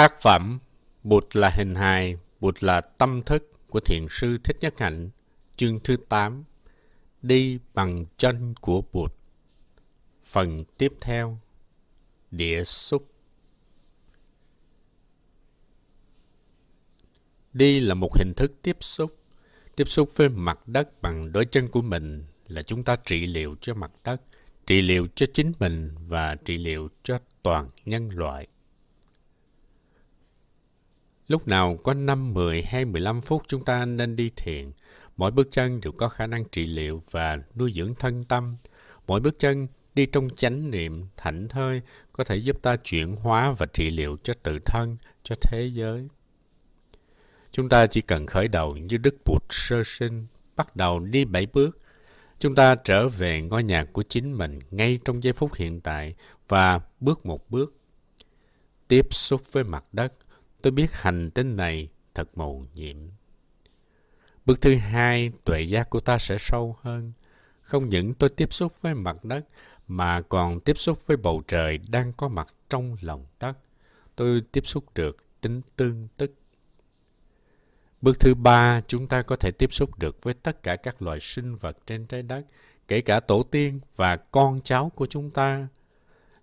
Tác phẩm Bụt là hình hài, Bụt là tâm thức của Thiền sư Thích Nhất Hạnh, chương thứ 8, Đi bằng chân của Bụt. Phần tiếp theo, Địa xúc. Đi là một hình thức tiếp xúc. Tiếp xúc với mặt đất bằng đôi chân của mình là chúng ta trị liệu cho mặt đất, trị liệu cho chính mình và trị liệu cho toàn nhân loại. Lúc nào có 5, 10 hay 15 phút chúng ta nên đi thiền. Mỗi bước chân đều có khả năng trị liệu và nuôi dưỡng thân tâm. Mỗi bước chân đi trong chánh niệm, thảnh thơi có thể giúp ta chuyển hóa và trị liệu cho tự thân, cho thế giới. Chúng ta chỉ cần khởi đầu như Đức Bụt sơ sinh, bắt đầu đi bảy bước. Chúng ta trở về ngôi nhà của chính mình ngay trong giây phút hiện tại và bước một bước. Tiếp xúc với mặt đất, tôi biết hành tinh này thật mầu nhiệm. Bước thứ hai, tuệ giác của ta sẽ sâu hơn. Không những tôi tiếp xúc với mặt đất, mà còn tiếp xúc với bầu trời đang có mặt trong lòng đất. Tôi tiếp xúc được tính tương tức. Bước thứ ba, chúng ta có thể tiếp xúc được với tất cả các loài sinh vật trên trái đất, kể cả tổ tiên và con cháu của chúng ta.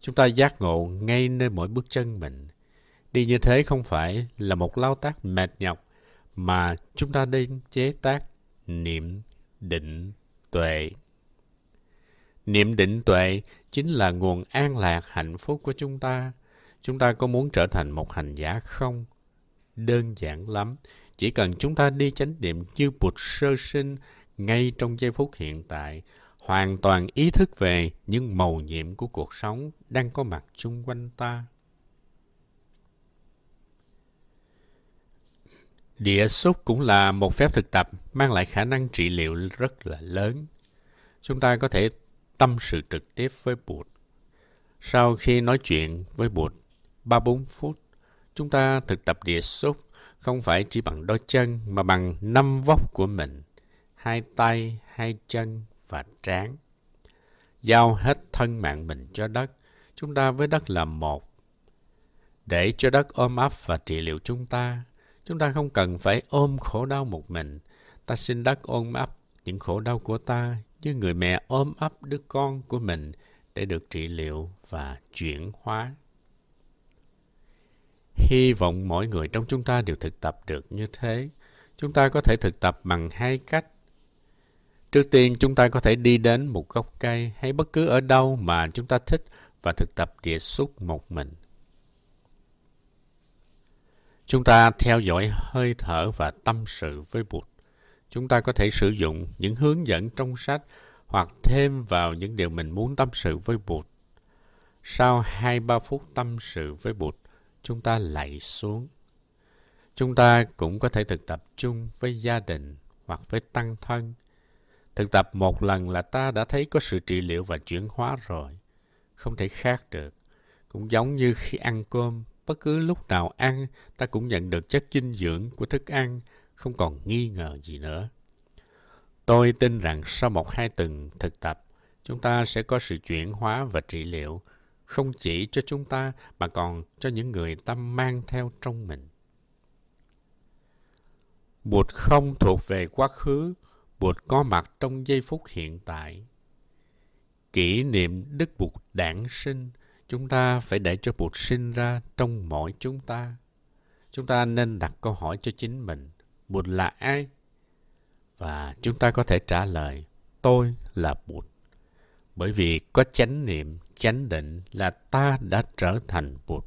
Chúng ta giác ngộ ngay nơi mỗi bước chân mình. Đi như thế không phải là một lao tác mệt nhọc, mà chúng ta nên chế tác niệm, định, tuệ. Niệm định tuệ chính là nguồn an lạc hạnh phúc của chúng ta. Chúng ta có muốn trở thành một hành giả không? Đơn giản lắm. Chỉ cần chúng ta đi chánh niệm như bụt sơ sinh ngay trong giây phút hiện tại, hoàn toàn ý thức về những màu nhiệm của cuộc sống đang có mặt chung quanh ta. Địa xúc cũng là một phép thực tập mang lại khả năng trị liệu rất là lớn. Chúng ta có thể tâm sự trực tiếp với Bụt. Sau khi nói chuyện với Bụt 3-4 phút, chúng ta thực tập địa xúc không phải chỉ bằng đôi chân mà bằng năm vóc của mình, hai tay, hai chân và trán. Giao hết thân mạng mình cho đất, chúng ta với đất là một. Để cho đất ôm ấp và trị liệu chúng ta, Chúng ta không cần phải ôm khổ đau một mình. Ta xin đất ôm ấp những khổ đau của ta như người mẹ ôm ấp đứa con của mình để được trị liệu và chuyển hóa. Hy vọng mỗi người trong chúng ta đều thực tập được như thế. Chúng ta có thể thực tập bằng hai cách. Trước tiên, chúng ta có thể đi đến một gốc cây hay bất cứ ở đâu mà chúng ta thích và thực tập địa xúc một mình. Chúng ta theo dõi hơi thở và tâm sự với Bụt. Chúng ta có thể sử dụng những hướng dẫn trong sách hoặc thêm vào những điều mình muốn tâm sự với Bụt. Sau 2-3 phút tâm sự với Bụt, chúng ta lạy xuống. Chúng ta cũng có thể thực tập chung với gia đình hoặc với tăng thân. Thực tập một lần là ta đã thấy có sự trị liệu và chuyển hóa rồi. Không thể khác được. Cũng giống như khi ăn cơm, bất cứ lúc nào ăn, ta cũng nhận được chất dinh dưỡng của thức ăn, không còn nghi ngờ gì nữa. Tôi tin rằng sau một hai tuần thực tập, chúng ta sẽ có sự chuyển hóa và trị liệu, không chỉ cho chúng ta mà còn cho những người ta mang theo trong mình. Bụt không thuộc về quá khứ, Bụt có mặt trong giây phút hiện tại. Kỷ niệm Đức Bụt đản sinh – Chúng ta phải để cho Bụt sinh ra trong mỗi chúng ta. Chúng ta nên đặt câu hỏi cho chính mình, Bụt là ai? Và chúng ta có thể trả lời, tôi là Bụt. Bởi vì có chánh niệm, chánh định là ta đã trở thành Bụt.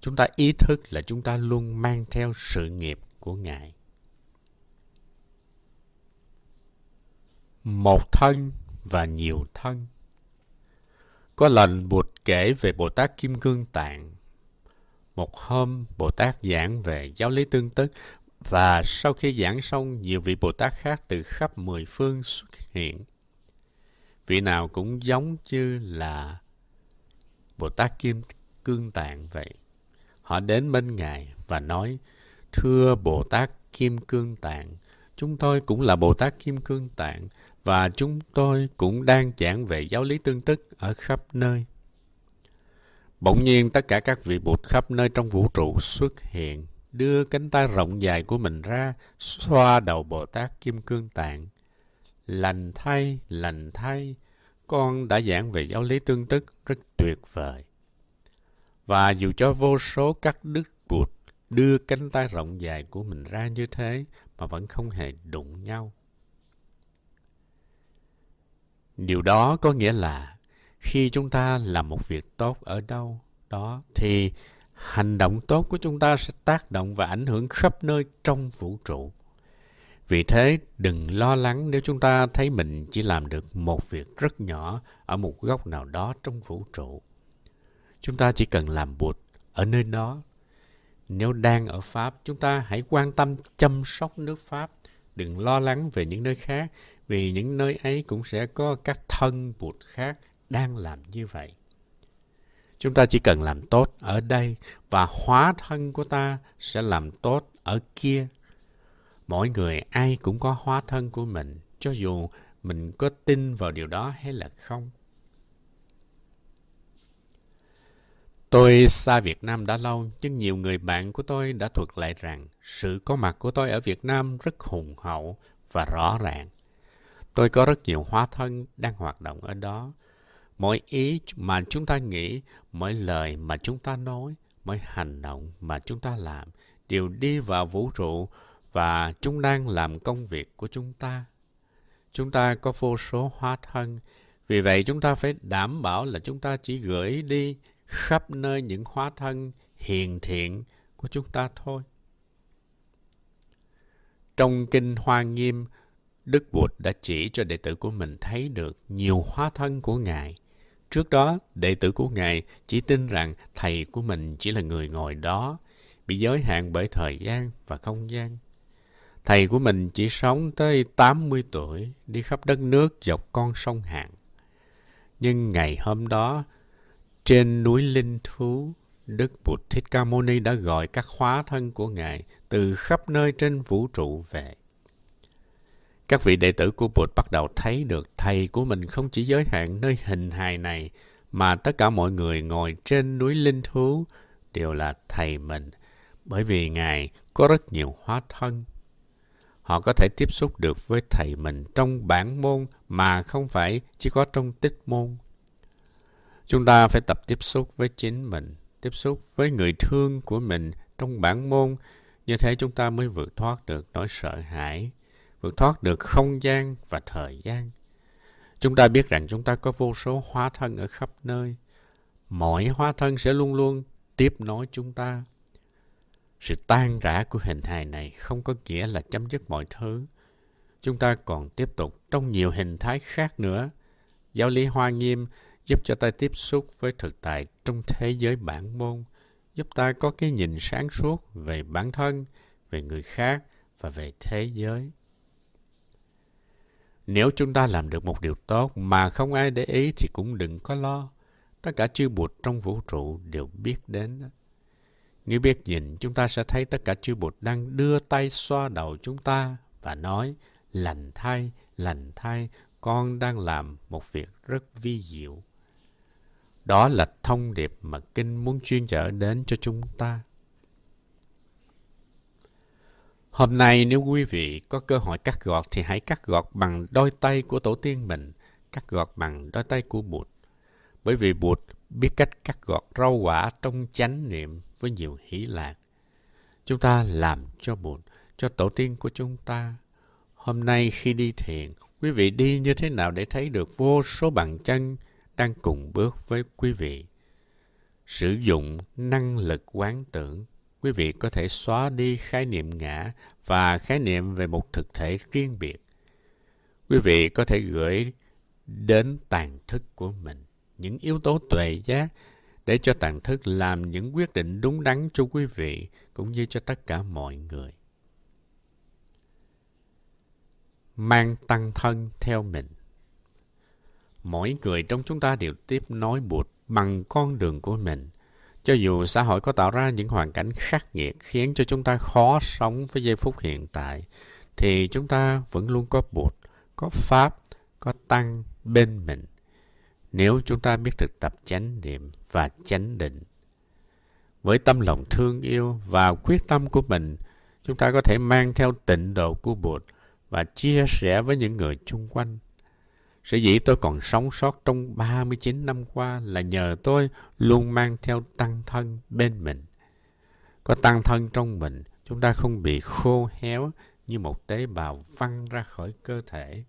Chúng ta ý thức là chúng ta luôn mang theo sự nghiệp của Ngài. Một thân và nhiều thân có lần Bụt kể về Bồ Tát Kim Cương Tạng. Một hôm, Bồ Tát giảng về giáo lý tương tức và sau khi giảng xong, nhiều vị Bồ Tát khác từ khắp mười phương xuất hiện. Vị nào cũng giống như là Bồ Tát Kim Cương Tạng vậy. Họ đến bên Ngài và nói, Thưa Bồ Tát Kim Cương Tạng, chúng tôi cũng là Bồ Tát Kim Cương Tạng và chúng tôi cũng đang giảng về giáo lý tương tức ở khắp nơi. Bỗng nhiên tất cả các vị Bụt khắp nơi trong vũ trụ xuất hiện, đưa cánh tay rộng dài của mình ra, xoa đầu Bồ Tát Kim Cương Tạng. Lành thay, lành thay, con đã giảng về giáo lý tương tức rất tuyệt vời. Và dù cho vô số các đức Bụt đưa cánh tay rộng dài của mình ra như thế mà vẫn không hề đụng nhau. Điều đó có nghĩa là khi chúng ta làm một việc tốt ở đâu đó thì hành động tốt của chúng ta sẽ tác động và ảnh hưởng khắp nơi trong vũ trụ. Vì thế, đừng lo lắng nếu chúng ta thấy mình chỉ làm được một việc rất nhỏ ở một góc nào đó trong vũ trụ. Chúng ta chỉ cần làm bụt ở nơi đó. Nếu đang ở Pháp, chúng ta hãy quan tâm chăm sóc nước Pháp. Đừng lo lắng về những nơi khác, vì những nơi ấy cũng sẽ có các thân bụt khác đang làm như vậy. Chúng ta chỉ cần làm tốt ở đây và hóa thân của ta sẽ làm tốt ở kia. Mỗi người ai cũng có hóa thân của mình, cho dù mình có tin vào điều đó hay là không. Tôi xa Việt Nam đã lâu, nhưng nhiều người bạn của tôi đã thuật lại rằng sự có mặt của tôi ở Việt Nam rất hùng hậu và rõ ràng. Tôi có rất nhiều hóa thân đang hoạt động ở đó. Mỗi ý mà chúng ta nghĩ, mỗi lời mà chúng ta nói, mỗi hành động mà chúng ta làm đều đi vào vũ trụ và chúng đang làm công việc của chúng ta. Chúng ta có vô số hóa thân, vì vậy chúng ta phải đảm bảo là chúng ta chỉ gửi đi khắp nơi những hóa thân hiền thiện của chúng ta thôi. Trong Kinh Hoa Nghiêm, Đức Bụt đã chỉ cho đệ tử của mình thấy được nhiều hóa thân của Ngài. Trước đó, đệ tử của Ngài chỉ tin rằng Thầy của mình chỉ là người ngồi đó, bị giới hạn bởi thời gian và không gian. Thầy của mình chỉ sống tới 80 tuổi, đi khắp đất nước dọc con sông Hàn. Nhưng ngày hôm đó, trên núi Linh Thú, Đức Bụt Thích Ca Mâu Ni đã gọi các hóa thân của Ngài từ khắp nơi trên vũ trụ về. Các vị đệ tử của Bụt bắt đầu thấy được thầy của mình không chỉ giới hạn nơi hình hài này, mà tất cả mọi người ngồi trên núi Linh Thú đều là thầy mình, bởi vì Ngài có rất nhiều hóa thân. Họ có thể tiếp xúc được với thầy mình trong bản môn mà không phải chỉ có trong tích môn. Chúng ta phải tập tiếp xúc với chính mình, tiếp xúc với người thương của mình trong bản môn, như thế chúng ta mới vượt thoát được nỗi sợ hãi, vượt thoát được không gian và thời gian. Chúng ta biết rằng chúng ta có vô số hóa thân ở khắp nơi. Mỗi hóa thân sẽ luôn luôn tiếp nối chúng ta. Sự tan rã của hình hài này không có nghĩa là chấm dứt mọi thứ. Chúng ta còn tiếp tục trong nhiều hình thái khác nữa. Giáo lý Hoa Nghiêm giúp cho ta tiếp xúc với thực tại trong thế giới bản môn, giúp ta có cái nhìn sáng suốt về bản thân, về người khác và về thế giới. Nếu chúng ta làm được một điều tốt mà không ai để ý thì cũng đừng có lo. Tất cả chư Bụt trong vũ trụ đều biết đến. Nếu biết nhìn, chúng ta sẽ thấy tất cả chư Bụt đang đưa tay xoa đầu chúng ta và nói, lành thay, lành thay, con đang làm một việc rất vi diệu. Đó là thông điệp mà Kinh muốn chuyên trở đến cho chúng ta. Hôm nay nếu quý vị có cơ hội cắt gọt thì hãy cắt gọt bằng đôi tay của tổ tiên mình, cắt gọt bằng đôi tay của Bụt. Bởi vì Bụt biết cách cắt gọt rau quả trong chánh niệm với nhiều hỷ lạc. Chúng ta làm cho Bụt, cho tổ tiên của chúng ta. Hôm nay khi đi thiền, quý vị đi như thế nào để thấy được vô số bàn chân đang cùng bước với quý vị. Sử dụng năng lực quán tưởng, quý vị có thể xóa đi khái niệm ngã và khái niệm về một thực thể riêng biệt. Quý vị có thể gửi đến tàn thức của mình những yếu tố tuệ giác để cho tàn thức làm những quyết định đúng đắn cho quý vị cũng như cho tất cả mọi người. Mang tăng thân theo mình mỗi người trong chúng ta đều tiếp nối Bụt bằng con đường của mình. Cho dù xã hội có tạo ra những hoàn cảnh khắc nghiệt khiến cho chúng ta khó sống với giây phút hiện tại, thì chúng ta vẫn luôn có Bụt, có Pháp, có Tăng bên mình. nếu chúng ta biết thực tập chánh niệm và chánh định. Với tâm lòng thương yêu và quyết tâm của mình, chúng ta có thể mang theo tịnh độ của Bụt và chia sẻ với những người chung quanh. Sở dĩ tôi còn sống sót trong 39 năm qua là nhờ tôi luôn mang theo tăng thân bên mình. Có tăng thân trong mình, chúng ta không bị khô héo như một tế bào văng ra khỏi cơ thể.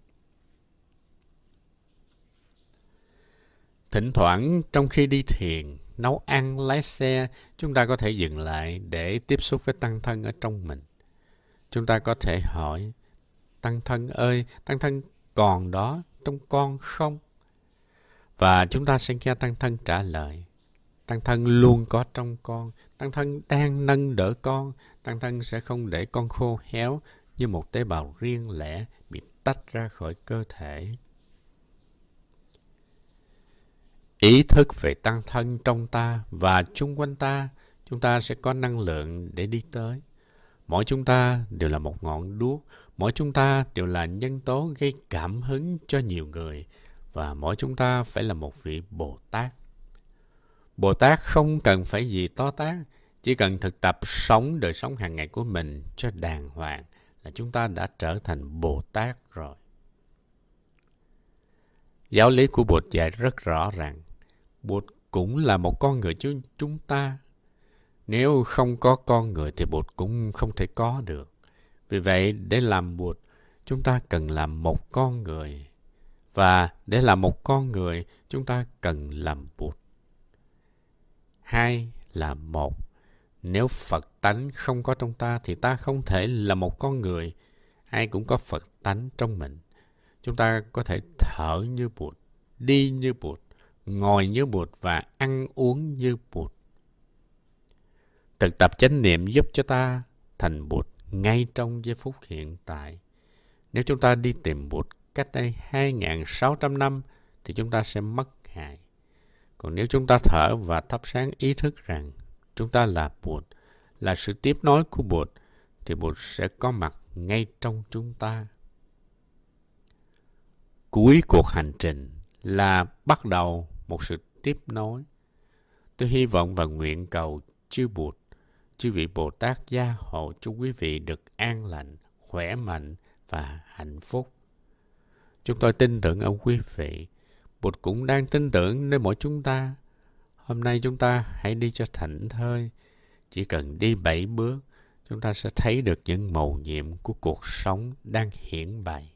Thỉnh thoảng trong khi đi thiền, nấu ăn, lái xe, chúng ta có thể dừng lại để tiếp xúc với tăng thân ở trong mình. Chúng ta có thể hỏi, tăng thân ơi, tăng thân còn đó trong con không? Và chúng ta sẽ nghe tăng thân trả lời. Tăng thân luôn có trong con. Tăng thân đang nâng đỡ con. Tăng thân sẽ không để con khô héo như một tế bào riêng lẻ bị tách ra khỏi cơ thể. Ý thức về tăng thân trong ta và chung quanh ta, chúng ta sẽ có năng lượng để đi tới. Mỗi chúng ta đều là một ngọn đuốc, mỗi chúng ta đều là nhân tố gây cảm hứng cho nhiều người và mỗi chúng ta phải là một vị Bồ Tát. Bồ Tát không cần phải gì to tát, chỉ cần thực tập sống đời sống hàng ngày của mình cho đàng hoàng là chúng ta đã trở thành Bồ Tát rồi. Giáo lý của Bụt dạy rất rõ ràng, Bụt cũng là một con người chứ chúng ta. Nếu không có con người thì bột cũng không thể có được. Vì vậy, để làm bột chúng ta cần làm một con người. Và để làm một con người, chúng ta cần làm bột Hai là một. Nếu Phật tánh không có trong ta thì ta không thể là một con người. Ai cũng có Phật tánh trong mình. Chúng ta có thể thở như Bụt, đi như Bụt, ngồi như Bụt và ăn uống như Bụt. Thực tập chánh niệm giúp cho ta thành Bụt ngay trong giây phút hiện tại. Nếu chúng ta đi tìm Bụt cách đây 2.600 năm thì chúng ta sẽ mất hại. Còn nếu chúng ta thở và thắp sáng ý thức rằng chúng ta là Bụt, là sự tiếp nối của Bụt, thì Bụt sẽ có mặt ngay trong chúng ta. Cuối cuộc hành trình là bắt đầu một sự tiếp nối. Tôi hy vọng và nguyện cầu chư Bụt, chư vị Bồ Tát gia hộ cho quý vị được an lành, khỏe mạnh và hạnh phúc. Chúng tôi tin tưởng ở quý vị. Bụt cũng đang tin tưởng nơi mỗi chúng ta. Hôm nay chúng ta hãy đi cho thảnh thơi. Chỉ cần đi bảy bước, chúng ta sẽ thấy được những màu nhiệm của cuộc sống đang hiển bày.